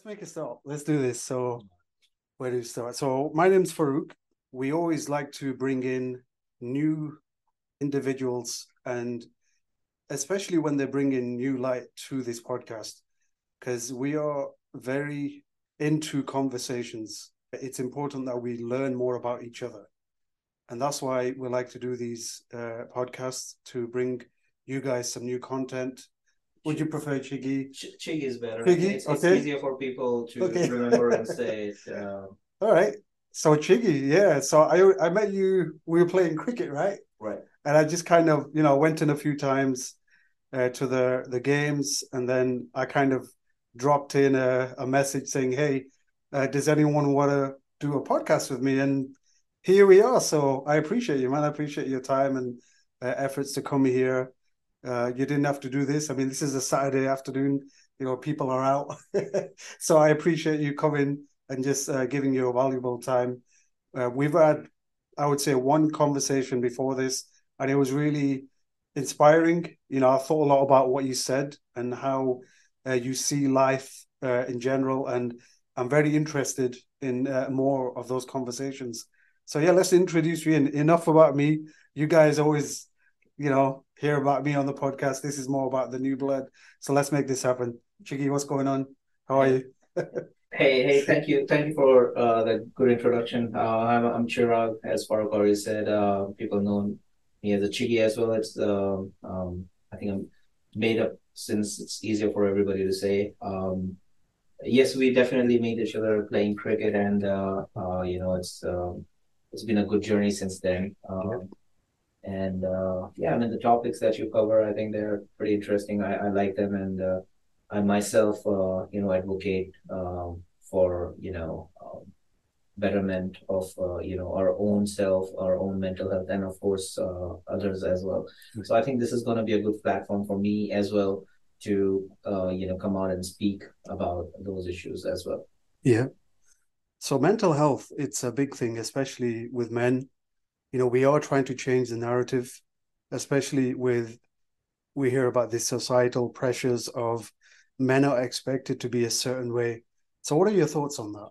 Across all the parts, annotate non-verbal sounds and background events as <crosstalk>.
Let's make a start. Let's do this. So, where do we start? So, my name's Farouk. We always like to bring in new individuals, and especially when they bring in new light to this podcast, because we are very into conversations. It's important that we learn more about each other. And that's why we like to do these uh, podcasts to bring you guys some new content, would you prefer Chiggy? Ch- Chiggy is better. Chiggy? It's, it's Okay. easier for people to Okay. <laughs> remember and say it. Uh, All right. So Chiggy, yeah. So I I met you. We were playing cricket, right? right. And I just kind of you know went in a few times uh, to the the games, and then I kind of dropped in a, a message saying, "Hey, uh, does anyone want to do a podcast with me?" And here we are. So I appreciate you, man. I appreciate your time and uh, efforts to come here. Uh, you didn't have to do this. I mean, this is a Saturday afternoon. You know, people are out. <laughs> so I appreciate you coming and just uh, giving your valuable time. Uh, we've had, I would say, one conversation before this, and it was really inspiring. You know, I thought a lot about what you said and how uh, you see life uh, in general, and I'm very interested in uh, more of those conversations. So yeah, let's introduce you. In enough about me. You guys always, you know, hear about me on the podcast. This is more about the new blood. So let's make this happen. Chiggy, what's going on? How are you? <laughs> Hey, hey, thank you. Thank you for uh, the good introduction. Uh, I'm, I'm Chirag, as already said. Uh, people know me as a Chiggy as well. It's, um, um, I think I'm made up since it's easier for everybody to say. Um, yes, we definitely meet each other playing cricket, and uh, uh, you know, it's um, it's been a good journey since then. Um, And uh, yeah, I mean the topics that you cover, I think they're pretty interesting. I, I like them, and uh, I myself, uh, you know, advocate um, for you know um, betterment of uh, you know our own self, our own mental health, and of course uh, others as well. So I think this is going to be a good platform for me as well to uh, you know come out and speak about those issues as well. Yeah. So mental health, it's a big thing, especially with men. You know, we are trying to change the narrative, especially with we hear about the societal pressures of men are expected to be a certain way. So what are your thoughts on that?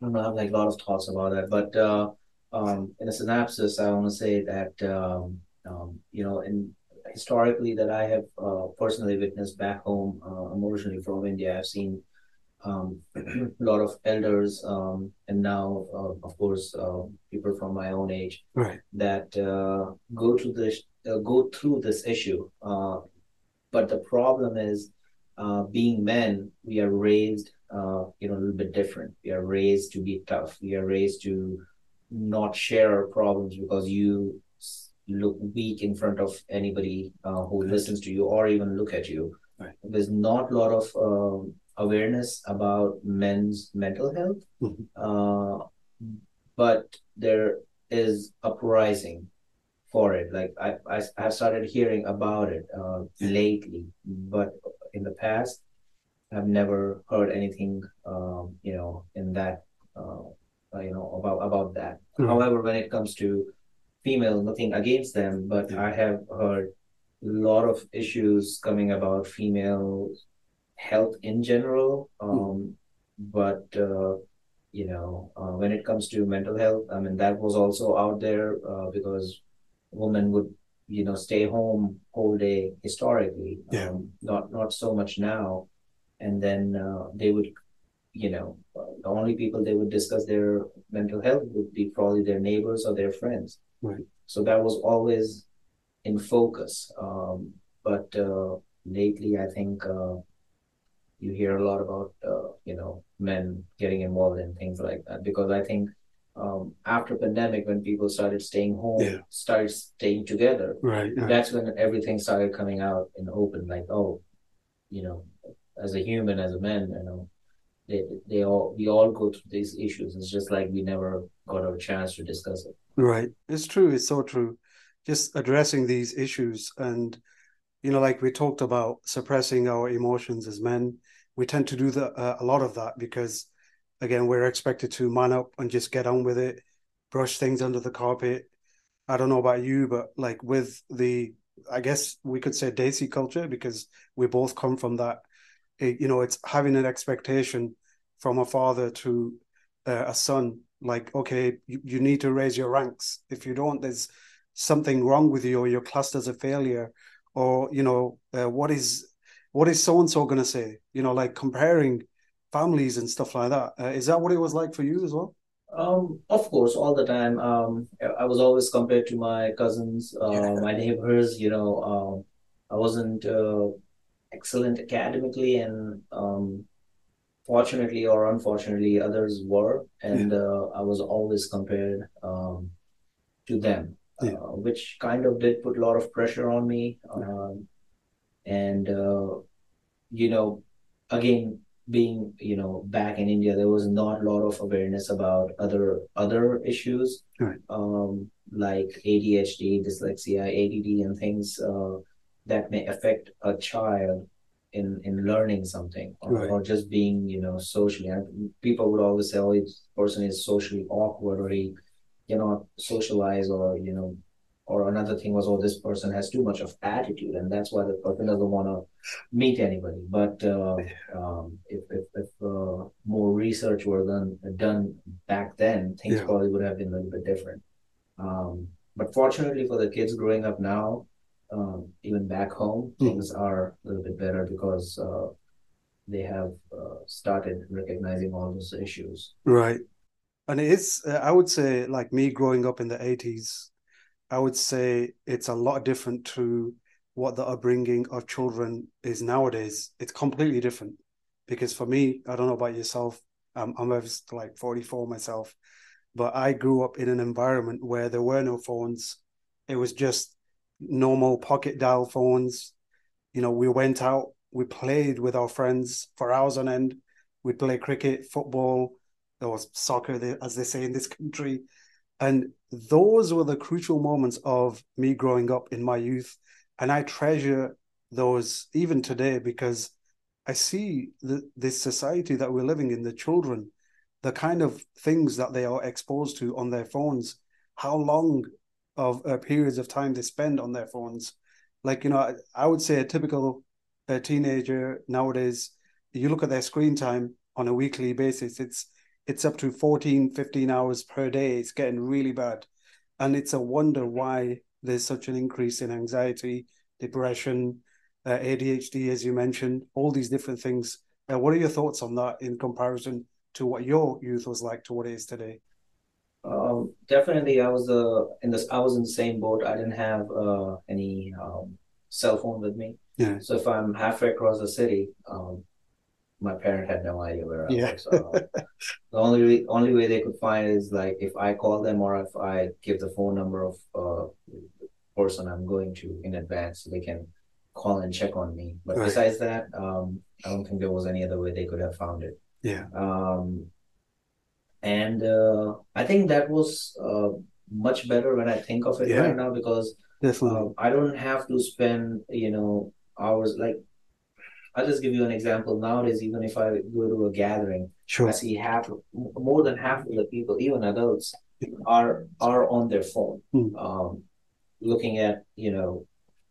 I don't know, I have like a lot of thoughts about that, but uh, um, in a synopsis, I want to say that um, um, you know, in historically that I have uh, personally witnessed back home. Uh, I'm originally from India. I've seen um, a lot of elders, um, and now, uh, of course, uh, people from my own age Right. that uh, go to this uh, go through this issue. Uh, but the problem is, uh, being men, we are raised, uh, you know, a little bit different. We are raised to be tough. We are raised to not share our problems because you look weak in front of anybody uh, who Right. listens to you or even look at you. Right. There's not a lot of um, awareness about men's mental health, Mhm. uh, but there is uprising for it. Like I, I, I've started hearing about it uh, lately, but in the past, I've never heard anything, um, you know, in that, uh, you know, about about that. Mhm. However, when it comes to female, nothing against them, but Yeah. I have heard a lot of issues coming about female health in general. Um, but uh, you know, uh, when it comes to mental health, I mean, that was also out there uh, because women would, you know, stay home whole day historically. Yeah. Um, not not so much now. And then uh, they would, you know, the only people they would discuss their mental health would be probably their neighbors or their friends. Right. So that was always in focus. Um, but uh, lately, I think uh, you hear a lot about, uh, you know, men getting involved in things like that because I think um, after pandemic, when people started staying home, Yeah. started staying together, Right. right. that's when everything started coming out in the open. Like, oh, you know, as a human, as a man, you know, they they all we all go through these issues. It's just like we never got a chance to discuss it. Right. It's true. It's so true. Just addressing these issues. And, you know, like we talked about suppressing our emotions as men, we tend to do the, uh, a lot of that because, again, we're expected to man up and just get on with it, brush things under the carpet. I don't know about you, but like with the, I guess we could say Desi culture because we both come from that it, you know, it's having an expectation from a father to uh, a son, like, okay, you, you need to raise your ranks. If you don't, there's something wrong with you, or you're classed as a failure, or you know, uh, what is what is so and so going to say? You know, like comparing families and stuff like that. Uh, is that what it was like for you as well? Um, of course, all the time. Um, I was always compared to my cousins, uh, yeah. my neighbors. You know, um, I wasn't uh, excellent academically, and um, fortunately or unfortunately, others were, and yeah. uh, I was always compared um, to them, yeah. Uh, which kind of did put a lot of pressure on me. Um, and uh, you know, again, being you know back in India, there was not a lot of awareness about other other issues right. um, like ADHD, dyslexia, ADD, and things uh, that may affect a child in in learning something or, right. or, just being you know socially. And people would always say, "Oh, this person is socially awkward," or he cannot socialize, or you know or another thing was, oh, this person has too much of attitude, and that's why the person doesn't want to meet anybody. But uh, um, if if, if uh, more research were done done back then, things yeah. probably would have been a little bit different. Um, but fortunately for the kids growing up now, um, even back home, mm. things are a little bit better because uh, they have uh, started recognizing all those issues. Right. And it is, uh, I would say, like me growing up in the 80s, I would say it's a lot different to what the upbringing of children is nowadays. It's completely different because for me, I don't know about yourself. I'm like 44 myself, but I grew up in an environment where there were no phones. It was just normal pocket dial phones. You know, we went out, we played with our friends for hours on end. We'd play cricket, football, was soccer, as they say in this country. And those were the crucial moments of me growing up in my youth. And I treasure those even today because I see the, this society that we're living in, the children, the kind of things that they are exposed to on their phones, how long of uh, periods of time they spend on their phones. Like, you know, I, I would say a typical uh, teenager nowadays, you look at their screen time on a weekly basis, it's it's up to 14, 15 hours per day. It's getting really bad. And it's a wonder why there's such an increase in anxiety, depression, uh, ADHD, as you mentioned, all these different things. Uh, what are your thoughts on that in comparison to what your youth was like to what it is today? Um, definitely, I was uh, in this. I was in the same boat. I didn't have uh, any um, cell phone with me. Yeah. So if I'm halfway across the city, um, my parent had no idea where I yeah. was. Uh, <laughs> the only only way they could find is like if I call them or if I give the phone number of uh, the person I'm going to in advance, so they can call and check on me. But right. besides that, um, I don't think there was any other way they could have found it. Yeah. Um, and uh, I think that was uh, much better when I think of it yeah. right now because. Uh, I don't have to spend you know hours like I'll just give you an example. Nowadays, even if I go to a gathering, sure. I see half, more than half of the people, even adults, are are on their phone, mm. um, looking at you know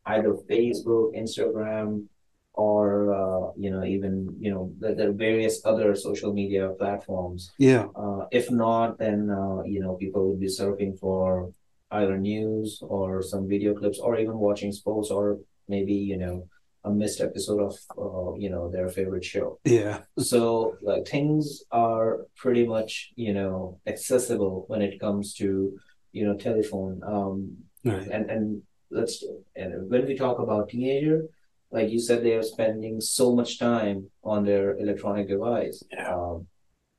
either Facebook, Instagram, or uh, you know even you know the, the, various other social media platforms. Yeah. Uh, if not, then uh, you know people would be surfing for either news or some video clips, or even watching sports, or maybe you know a missed episode of uh, you know their favorite show. Yeah. So like things are pretty much you know accessible when it comes to you know telephone. Um, right. And and let's and when we talk about teenager, like you said, they are spending so much time on their electronic device. Yeah. Um,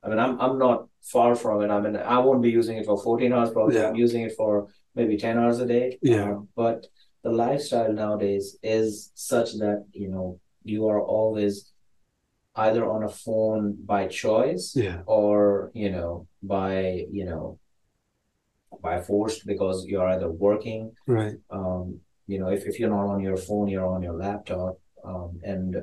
I mean, I'm I'm not far from it. I mean, I won't be using it for 14 hours. Probably, yeah. I'm using it for maybe 10 hours a day. Yeah. Um, but the lifestyle nowadays is such that you know you are always either on a phone by choice yeah. or you know by you know by force because you're either working. Right. Um you know if, if you're not on your phone you're on your laptop. Um and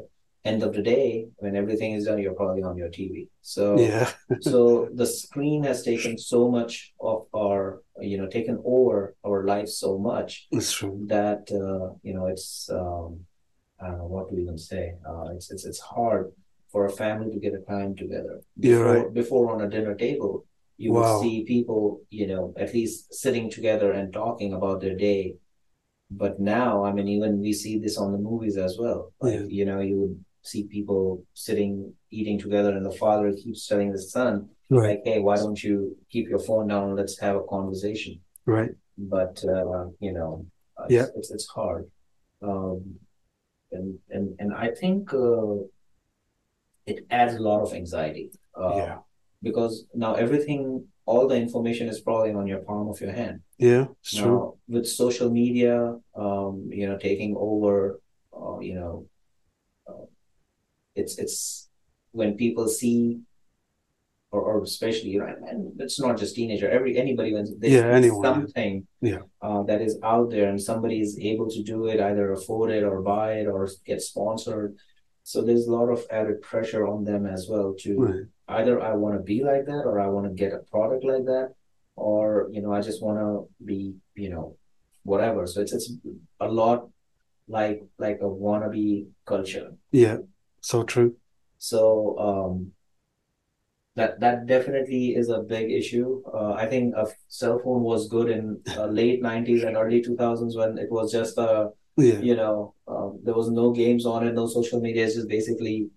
end of the day when everything is done you're probably on your tv so yeah. <laughs> so the screen has taken so much of our you know taken over our lives so much that uh, you know it's um I don't know what to even say. Uh, it's it's it's hard for a family to get a time together. Before, yeah, right. Before on a dinner table, you wow. would see people, you know, at least sitting together and talking about their day. But now, I mean, even we see this on the movies as well. Like, yeah. you know, you would see people sitting eating together, and the father keeps telling the son, right. like, "Hey, why don't you keep your phone down let's have a conversation?" Right. But uh, you know, it's, yeah, it's it's hard. Um, and and and I think uh, it adds a lot of anxiety. Uh, yeah. Because now everything, all the information is probably on your palm of your hand. Yeah, it's now, true. With social media, um, you know, taking over, uh, you know, uh, it's it's when people see or, or especially you know, and it's not just teenager. Every anybody when there's yeah, anyone, something yeah. Uh, that is out there and somebody is able to do it, either afford it or buy it or get sponsored. So there's a lot of added pressure on them as well to right. either I want to be like that or I want to get a product like that, or you know I just want to be you know whatever. So it's it's a lot like like a wannabe culture. Yeah, so true. So um, that that definitely is a big issue. Uh, I think a cell phone was good in uh, late '90s and early 2000s when it was just a yeah. you know um, there was no games on it, no social media. It's just basically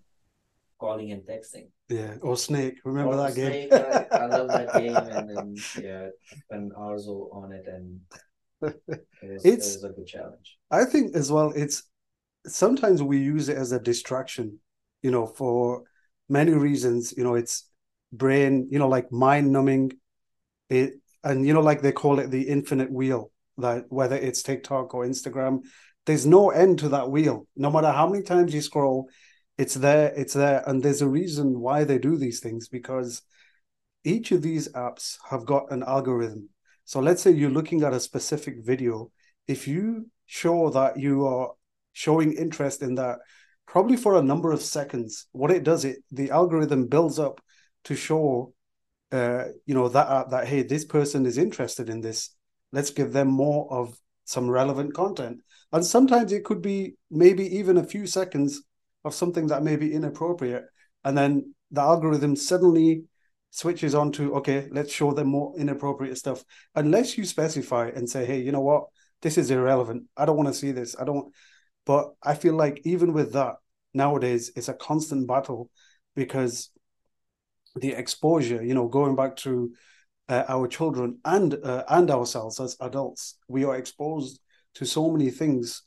calling and texting. Yeah, or Snake. Remember or that Snake, game? I, I, love that game, and then yeah, spend hours on it, and it was, it's it was a good challenge. I think as well. It's sometimes we use it as a distraction, you know, for many reasons. You know, it's brain, you know, like mind numbing. It and you know, like they call it the infinite wheel. That whether it's TikTok or Instagram, there's no end to that wheel. No matter how many times you scroll, it's there, it's there, and there's a reason why they do these things because each of these apps have got an algorithm. So let's say you're looking at a specific video. If you show that you are showing interest in that, probably for a number of seconds, what it does, it the algorithm builds up to show uh, you know that uh, that hey this person is interested in this. Let's give them more of some relevant content. And sometimes it could be maybe even a few seconds of something that may be inappropriate. And then the algorithm suddenly switches on to okay let's show them more inappropriate stuff. Unless you specify and say hey you know what? This is irrelevant. I don't want to see this. I don't but i feel like even with that nowadays it's a constant battle because the exposure, you know, going back to uh, our children and uh, and ourselves as adults, we are exposed to so many things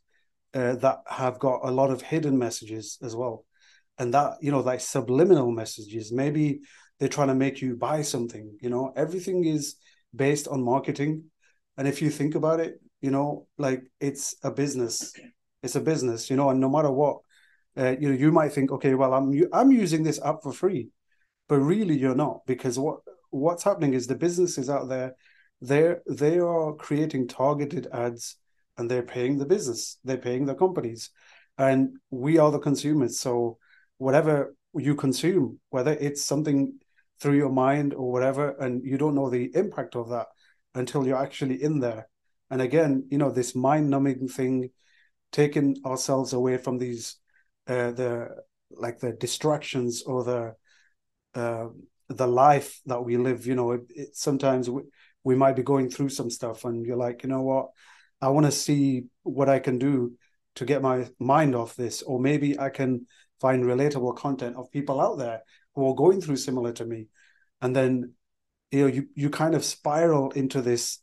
uh, that have got a lot of hidden messages as well, and that you know, like subliminal messages. Maybe they're trying to make you buy something. You know, everything is based on marketing, and if you think about it, you know, like it's a business. It's a business, you know, and no matter what, uh, you know, you might think, okay, well, I'm I'm using this app for free but really you're not because what what's happening is the businesses out there they're they are creating targeted ads and they're paying the business they're paying the companies and we are the consumers. So whatever you consume whether it's something through your mind or whatever and you don't know the impact of that until you're actually in there. And again you know this mind numbing thing taking ourselves away from these uh, the like the distractions or the uh, the life that we live. You know, it, it, sometimes we, we might be going through some stuff, and you're like, you know what, I want to see what I can do to get my mind off this, or maybe I can find relatable content of people out there who are going through similar to me, and then you know you you kind of spiral into this.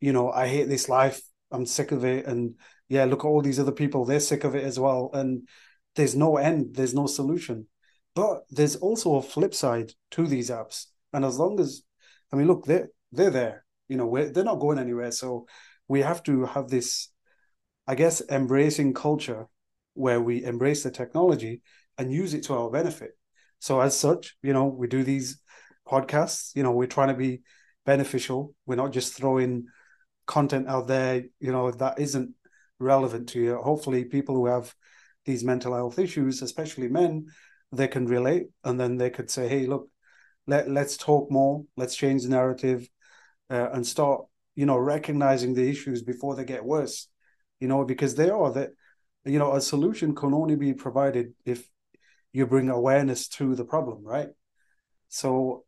You know, I hate this life. I'm sick of it, and yeah, look at all these other people; they're sick of it as well, and there's no end. There's no solution but there's also a flip side to these apps, and as long as, I mean, look, they're they're there. You know, they're not going anywhere. So we have to have this, I guess, embracing culture where we embrace the technology and use it to our benefit. So as such, you know, we do these podcasts. You know, we're trying to be beneficial. We're not just throwing content out there. You know, that isn't relevant to you. Hopefully, people who have these mental health issues, especially men, they can relate and then they could say hey look let, let's talk more let's change the narrative uh, and start you know recognizing the issues before they get worse you know because they are that you know, a solution can only be provided if you bring awareness to the problem, right? So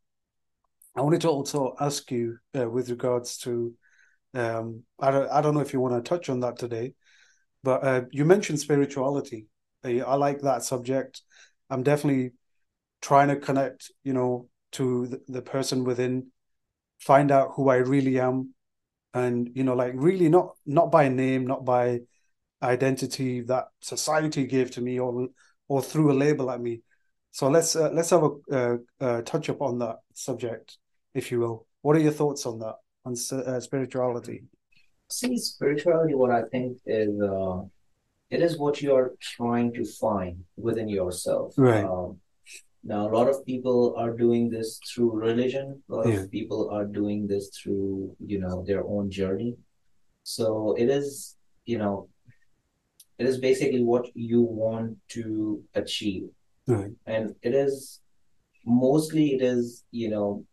I wanted to also ask you uh, with regards to, um, I don't, I don't know if you want to touch on that today, but uh, you mentioned spirituality. I like that subject. I'm definitely trying to connect, you know, to the, the person within, find out who I really am, and you know, like really not not by name, not by identity that society gave to me or or threw a label at me. So let's uh, let's have a, uh, uh, touch up on that subject, if you will. What are your thoughts on that on uh, spirituality? See, spirituality. What I think is uh, it is what you are trying to find within yourself. Right. Um, now, a lot of people are doing this through religion. A lot yeah. of people are doing this through, you know, their own journey. So it is, you know, it is basically what you want to achieve, right. and it is mostly it is, you know,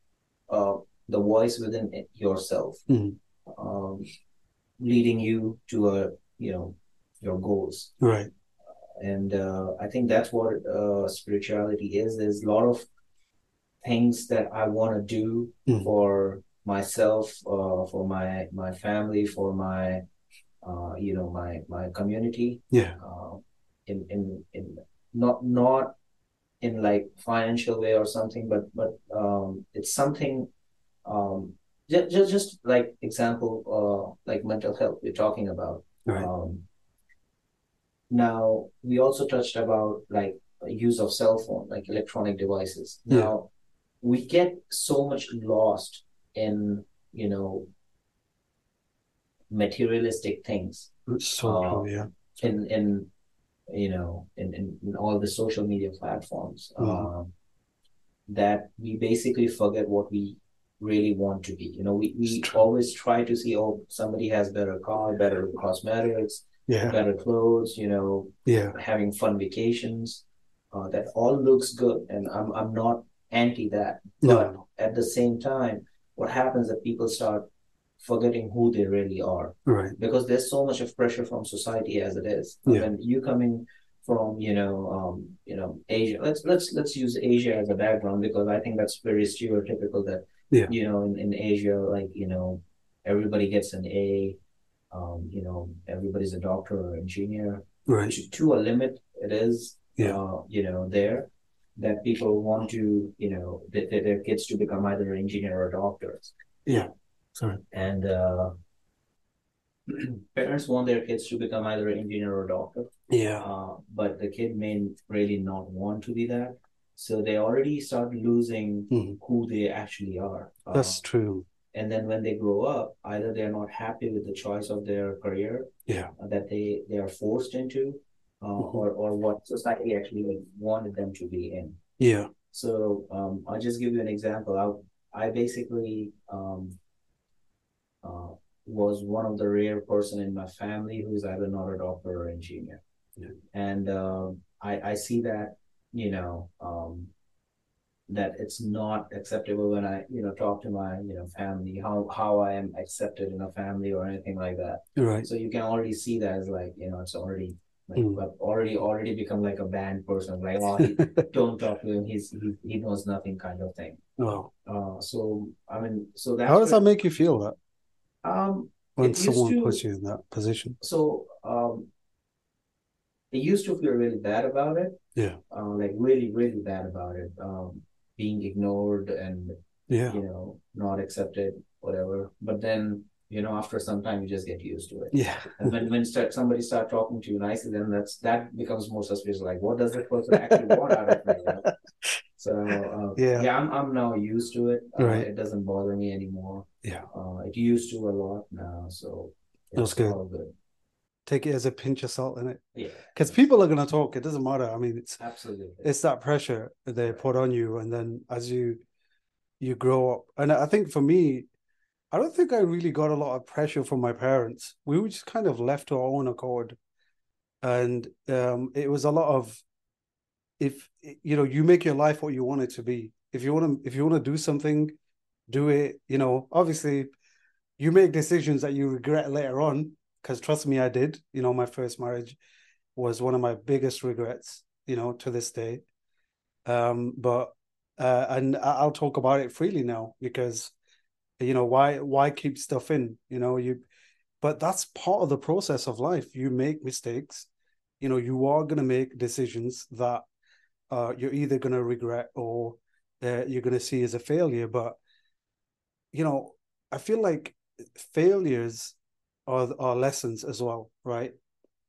uh, the voice within yourself, mm-hmm. um, leading you to a, you know, your goals. Right and uh, I think that's what uh, spirituality is. There's a lot of things that I want to do mm. for myself, uh, for my my family, for my uh, you know my my community. Yeah. Uh, in in in not not in like financial way or something, but but um, it's something. Um, just, just just like example, uh, like mental health we're talking about. Right. Um, now we also touched about like use of cell phone, like electronic devices. Yeah. Now we get so much lost in you know materialistic things. So uh, yeah. In in you know in, in, in all the social media platforms mm-hmm. uh, that we basically forget what we really want to be. You know, we, we always try to see, oh, somebody has better car, better cosmetics, yeah. better clothes, you know, yeah, having fun vacations. Uh, that all looks good, and I'm I'm not anti that. But no. at the same time, what happens that people start forgetting who they really are, right? Because there's so much of pressure from society as it is. Yeah. And you coming from you know um, you know Asia. Let's let's let's use Asia as a background because I think that's very stereotypical that yeah. you know in, in Asia like you know everybody gets an A um, you know, everybody's a doctor or engineer. Right. To, to a limit, it is, yeah. Uh, you know, there that people want to, you know, th- th- their kids to become either an engineer or doctors. Yeah. Sorry. And uh, <clears throat> parents want their kids to become either an engineer or doctor. Yeah. Uh, but the kid may really not want to be that. So they already start losing mm-hmm. who they actually are. That's uh, true and then when they grow up either they're not happy with the choice of their career yeah. that they they are forced into uh, mm-hmm. or or what society actually wanted them to be in. Yeah. So um, i'll just give you an example. I i basically um, uh, was one of the rare person in my family who's either not a doctor or engineer. Yeah. and uh, i i see that you know um, that it's not acceptable when I, you know, talk to my, you know, family, how how I am accepted in a family or anything like that. Right. So you can already see that as like, you know, it's already like mm. I've already already become like a banned person. Like, oh, he, <laughs> don't talk to him. He's he, he knows nothing, kind of thing. Oh. Uh, so I mean, so that. How does that make you feel? That. Um. When someone to, puts you in that position. So um. I used to feel really bad about it. Yeah. Uh, like really, really bad about it. Um, being ignored and yeah. you know not accepted whatever. But then you know after some time you just get used to it. Yeah. And when when start, somebody start talking to you nicely then that's that becomes more suspicious. Like what does that person actually want out of me <laughs> so uh, yeah. yeah I'm, I'm now used to it. Uh, right. it doesn't bother me anymore. Yeah. Uh, it used to a lot now so that's good. good take it as a pinch of salt in it. Yeah. Because people are going to talk. It doesn't matter. I mean, it's absolutely it's that pressure they put on you, and then as you you grow up, and I think for me, I don't think I really got a lot of pressure from my parents. We were just kind of left to our own accord, and um, it was a lot of if you know you make your life what you want it to be. If you want to if you want to do something, do it. You know, obviously, you make decisions that you regret later on because trust me, I did. You know, my first marriage, was one of my biggest regrets, you know, to this day. Um, but uh, and I'll talk about it freely now because you know why why keep stuff in you know you but that's part of the process of life you make mistakes you know you are going to make decisions that uh, you're either going to regret or uh, you're going to see as a failure but you know i feel like failures are lessons as well right?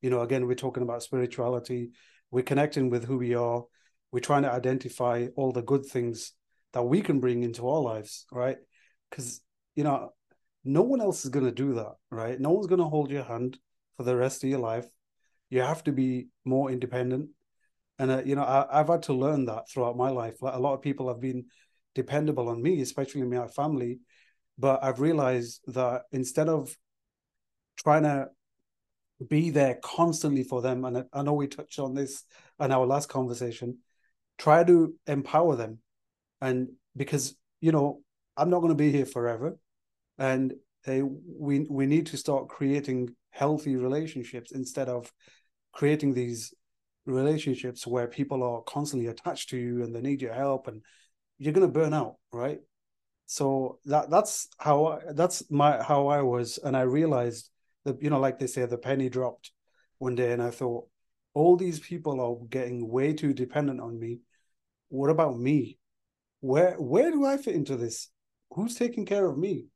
You know again we're talking about spirituality. We're connecting with who we are. We're trying to identify all the good things that we can bring into our lives right? Because you know no one else is going to do that right? No one's going to hold your hand for the rest of your life. You have to be more independent. And uh, you know I, have had to learn that throughout my life. Like a lot of people have been dependable on me especially my family. But i've realized that instead of trying to be there constantly for them. And i know we touched on this in our last conversation. Try to empower them. And because you know i'm not going to be here forever. And uh, we we need to start creating healthy relationships instead of creating these relationships where people are constantly attached to you and they need your help and you're going to burn out right? So that that's how I, that's my how i was. And i realized that you know like they say the penny dropped one day and i thought all these people are getting way too dependent on me. What about me? Where where do i fit into this? Who's taking care of me?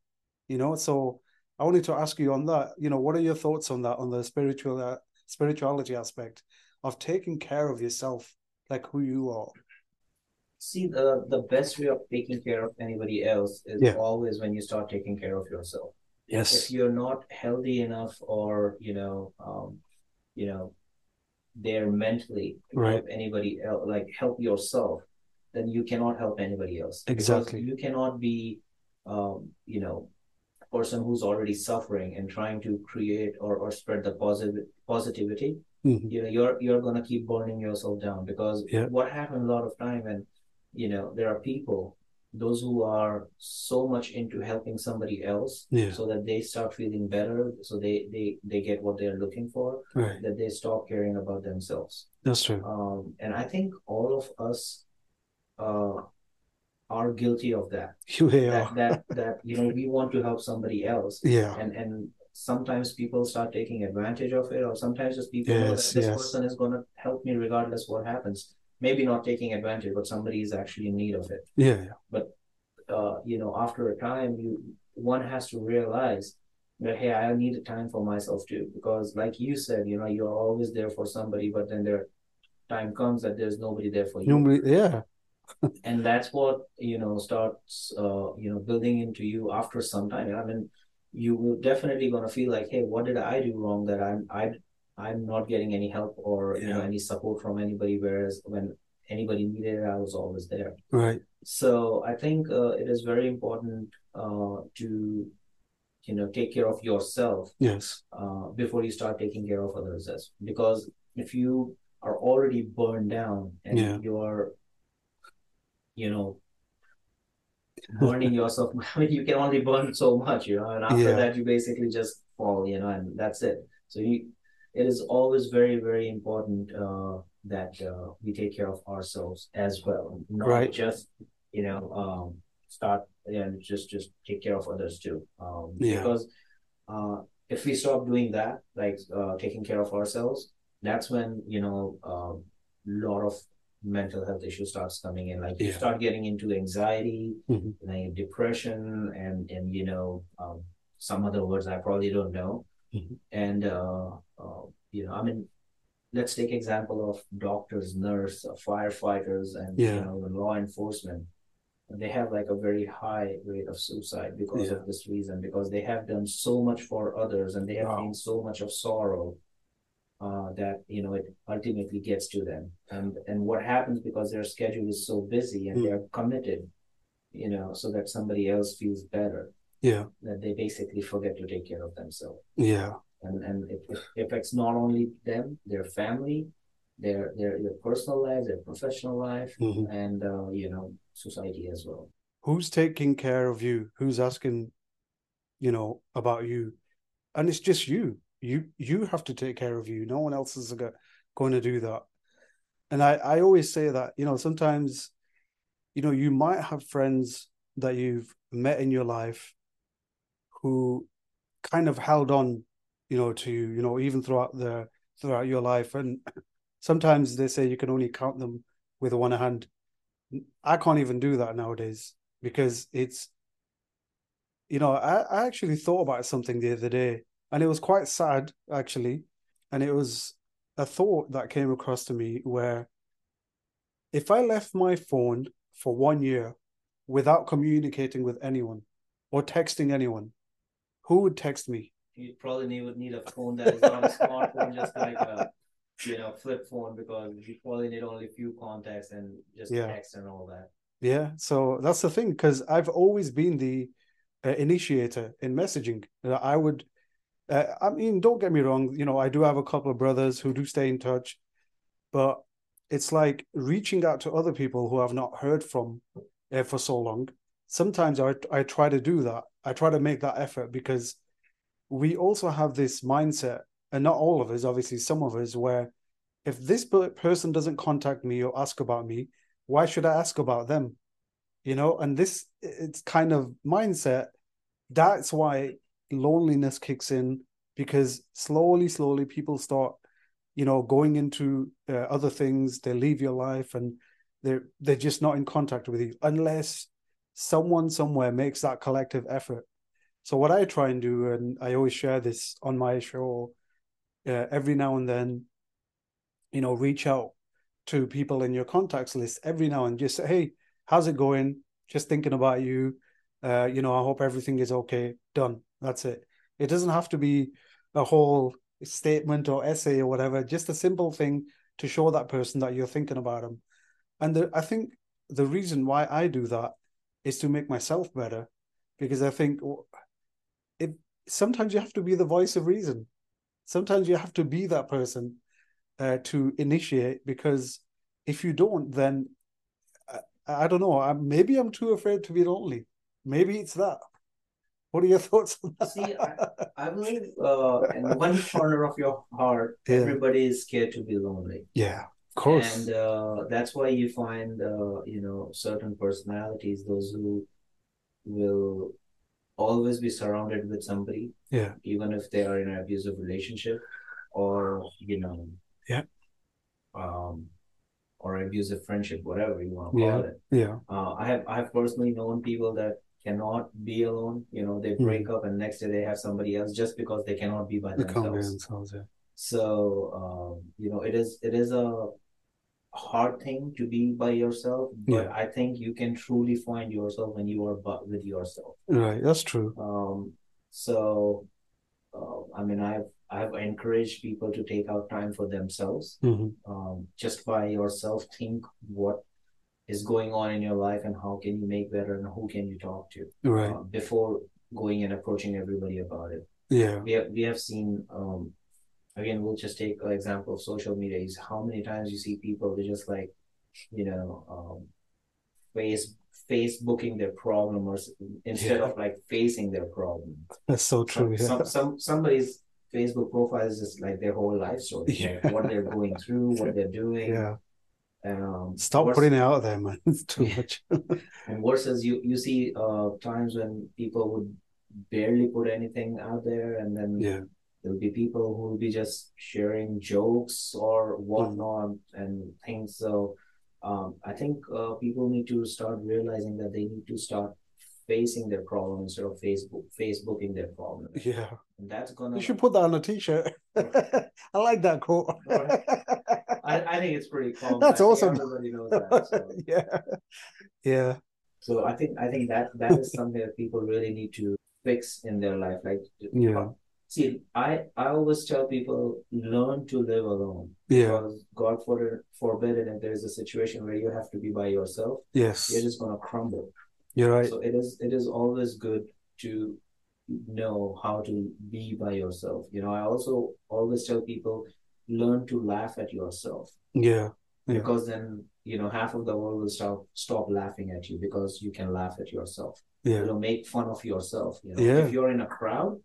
You know so i wanted to ask you on that you know what are your thoughts on that on the spiritual uh, spirituality aspect of taking care of yourself like who you are? See the the best way of taking care of anybody else is yeah. always when you start taking care of yourself yes if you're not healthy enough or you know um you know there mentally right. help anybody else like help yourself then you cannot help anybody else exactly because you cannot be um you know person who's already suffering and trying to create or, or spread the positive positivity mm-hmm. you know you're you're gonna keep burning yourself down because yeah. what happens a lot of time and you know there are people those who are so much into helping somebody else yeah. so that they start feeling better so they they they get what they're looking for right. that they stop caring about themselves that's true um, and i think all of us uh, are guilty of that. <laughs> Yeah. That, that <laughs> that you know we want to help somebody else. Yeah. And and sometimes people start taking advantage of it, or sometimes just people yes, know that this yes. person is going to help me regardless what happens. Maybe not taking advantage, but somebody is actually in need of it. Yeah. But uh, you know, after a time, you one has to realize that hey, I need a time for myself too, because like you said, you know, you're always there for somebody, but then there time comes that there's nobody there for you. Nobody, yeah <laughs> and that's what you know starts uh, you know building into you after some time i mean you will definitely to feel like hey what did i do wrong that i'm i i'm not getting any help or yeah. you know any support from anybody whereas when anybody needed it i was always there right so i think uh, it is very important uh, to you know take care of yourself yes uh, before you start taking care of others as because if you are already burned down and yeah. you're you know, <laughs> burning yourself. <laughs> I mean, you can only burn so much, you know, and after Yeah. that, you basically just fall, you know, and that's it. So you, it is always very, very important uh, that uh, we take care of ourselves as well, not Right. just, you know, um, start and just just take care of others too. Um, Yeah. Because uh, if we stop doing that, like uh, taking care of ourselves, that's when you know a um, lot of mental health issues starts coming in. Like you start getting into anxiety, Mhm. like depression, and and you know um, some other words I probably don't know. Mhm. And uh, uh, you know, I mean, let's take example of doctors, nurse, uh, firefighters, and Yeah. you know, law enforcement. They have like a very high rate of suicide because Yeah. of this reason, because they have done so much for others and they have Wow. seen so much of sorrow uh, that you know it ultimately gets to them and and what happens because their schedule is so busy and Mm. they're committed you know so that somebody else feels better yeah that they basically forget to take care of themselves yeah and and it, it affects not only them their family their their their personal life their professional life Mhm. and uh, you know society as well. Who's taking care of you? Who's asking you know about you? And it's just you. You you have to take care of you. No one else is going to do that. And I, I always say that, you know, sometimes, you know, you might have friends that you've met in your life who kind of held on, you know, to, you know, even throughout the throughout your life. And sometimes they say you can only count them with one hand. I can't even do that nowadays because it's you know, I, I actually thought about something the other day and it was quite sad actually. And it was a thought that came across to me where if I left my phone for one year without communicating with anyone or texting anyone, who would text me? You probably need, would need a phone that is not a smartphone, just like a you know flip phone, because you probably need only a few contacts and just yeah. text and all that. Yeah, so that's the thing because I've always been the uh, initiator in messaging. I would, uh, I mean, don't get me wrong. You know, I do have a couple of brothers who do stay in touch, but it's like reaching out to other people who I've not heard from uh, for so long. Sometimes I I try to do that. I try to make that effort because we also have this mindset, and not all of us, obviously, some of us, where if this person doesn't contact me or ask about me, why should I ask about them? you know and this it's kind of mindset. That's why loneliness kicks in because slowly slowly people start you know going into uh, other things. They leave your life and they're they're just not in contact with you unless someone somewhere makes that collective effort so what i try and do and i always share this on my show uh, every now and then you know reach out to people in your contacts list every now and just say hey how's it going? Just thinking about you. Uh, you know, I hope everything is okay. Done. That's it. It doesn't have to be a whole statement or essay or whatever. Just a simple thing to show that person that you're thinking about them. And the, I think the reason why I do that is to make myself better, because I think. Sometimes you have to be the voice of reason. Sometimes you have to be that person uh, to initiate, because if you don't, then I don't know. I, maybe I'm too afraid to be lonely. Maybe it's that. What are your <laughs> thoughts on that? See, I, I believe uh, in one corner of your heart, yeah. everybody is scared to be lonely. Yeah, of course. And uh, that's why you find, uh, you know, certain personalities, those who will always be surrounded with somebody. Yeah. Even if they are in an abusive relationship or, you know, yeah. Um, or abusive friendship, whatever you want to call yeah. it. Yeah. Uh, I have I have personally known people that cannot be alone. You know, they break mm. up and next day they have somebody else just because they cannot be by they themselves. Themselves yeah. So um, you know, it is it is a hard thing to be by yourself, but yeah. I think you can truly find yourself when you are with yourself. Right, that's true. Um, so uh, I mean, I've I've encouraged people to take out time for themselves. Mm-hmm. Um, just by yourself, think what is going on in your life and how can you make better and who can you talk to right uh, before going and approaching everybody about it. Yeah, we have we have seen. Um, again, we'll just take an example of social media. Is how many times you see people they just like, you know, um, face Facebooking their problem or instead yeah. of like facing their problem. That's so true. Some, yeah. some, some somebody's Facebook profile is just like their whole life story, <laughs> yeah. like what they're going through, what they're doing. Yeah. Um, Stop versus, putting it out there, man. <laughs> It's too much. <laughs> and versus you, you see uh, times when people would barely put anything out there, and then yeah. There'll be people who will be just sharing jokes or whatnot mm. and things. So um, I think uh, people need to start realizing that they need to start facing their problem instead of Facebook Facebooking their problem. Yeah, and that's gonna. You should put that on a T-shirt. <laughs> I like that quote. I, I think it's pretty cool. That's awesome. Everybody knows that. So. <laughs> yeah, yeah. So I think I think that that is something that people really need to fix in their life. Like, yeah. See, I I always tell people learn to live alone. Yeah. Because God for, forbid it, if there is a situation where you have to be by yourself, yes, you're just gonna crumble. You're right. So it is it is always good to know how to be by yourself. You know, I also always tell people learn to laugh at yourself. Yeah. yeah. Because then, you know, half of the world will stop stop laughing at you because you can laugh at yourself. Yeah. You know, make fun of yourself. You know, yeah. if you're in a crowd,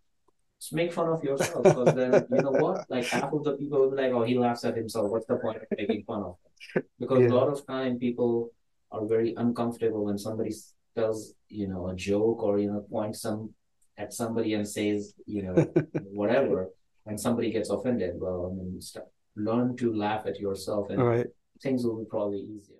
just make fun of yourself because then you know what? Like half of the people will be like, oh, he laughs at himself. What's the point of making fun of him? Because Yeah. a lot of time people are very uncomfortable when somebody tells you know, a joke or you know, points some at somebody and says, you know, <laughs> whatever, and somebody gets offended. Well, I mean, start, learn to laugh at yourself, and right. things will be probably easier.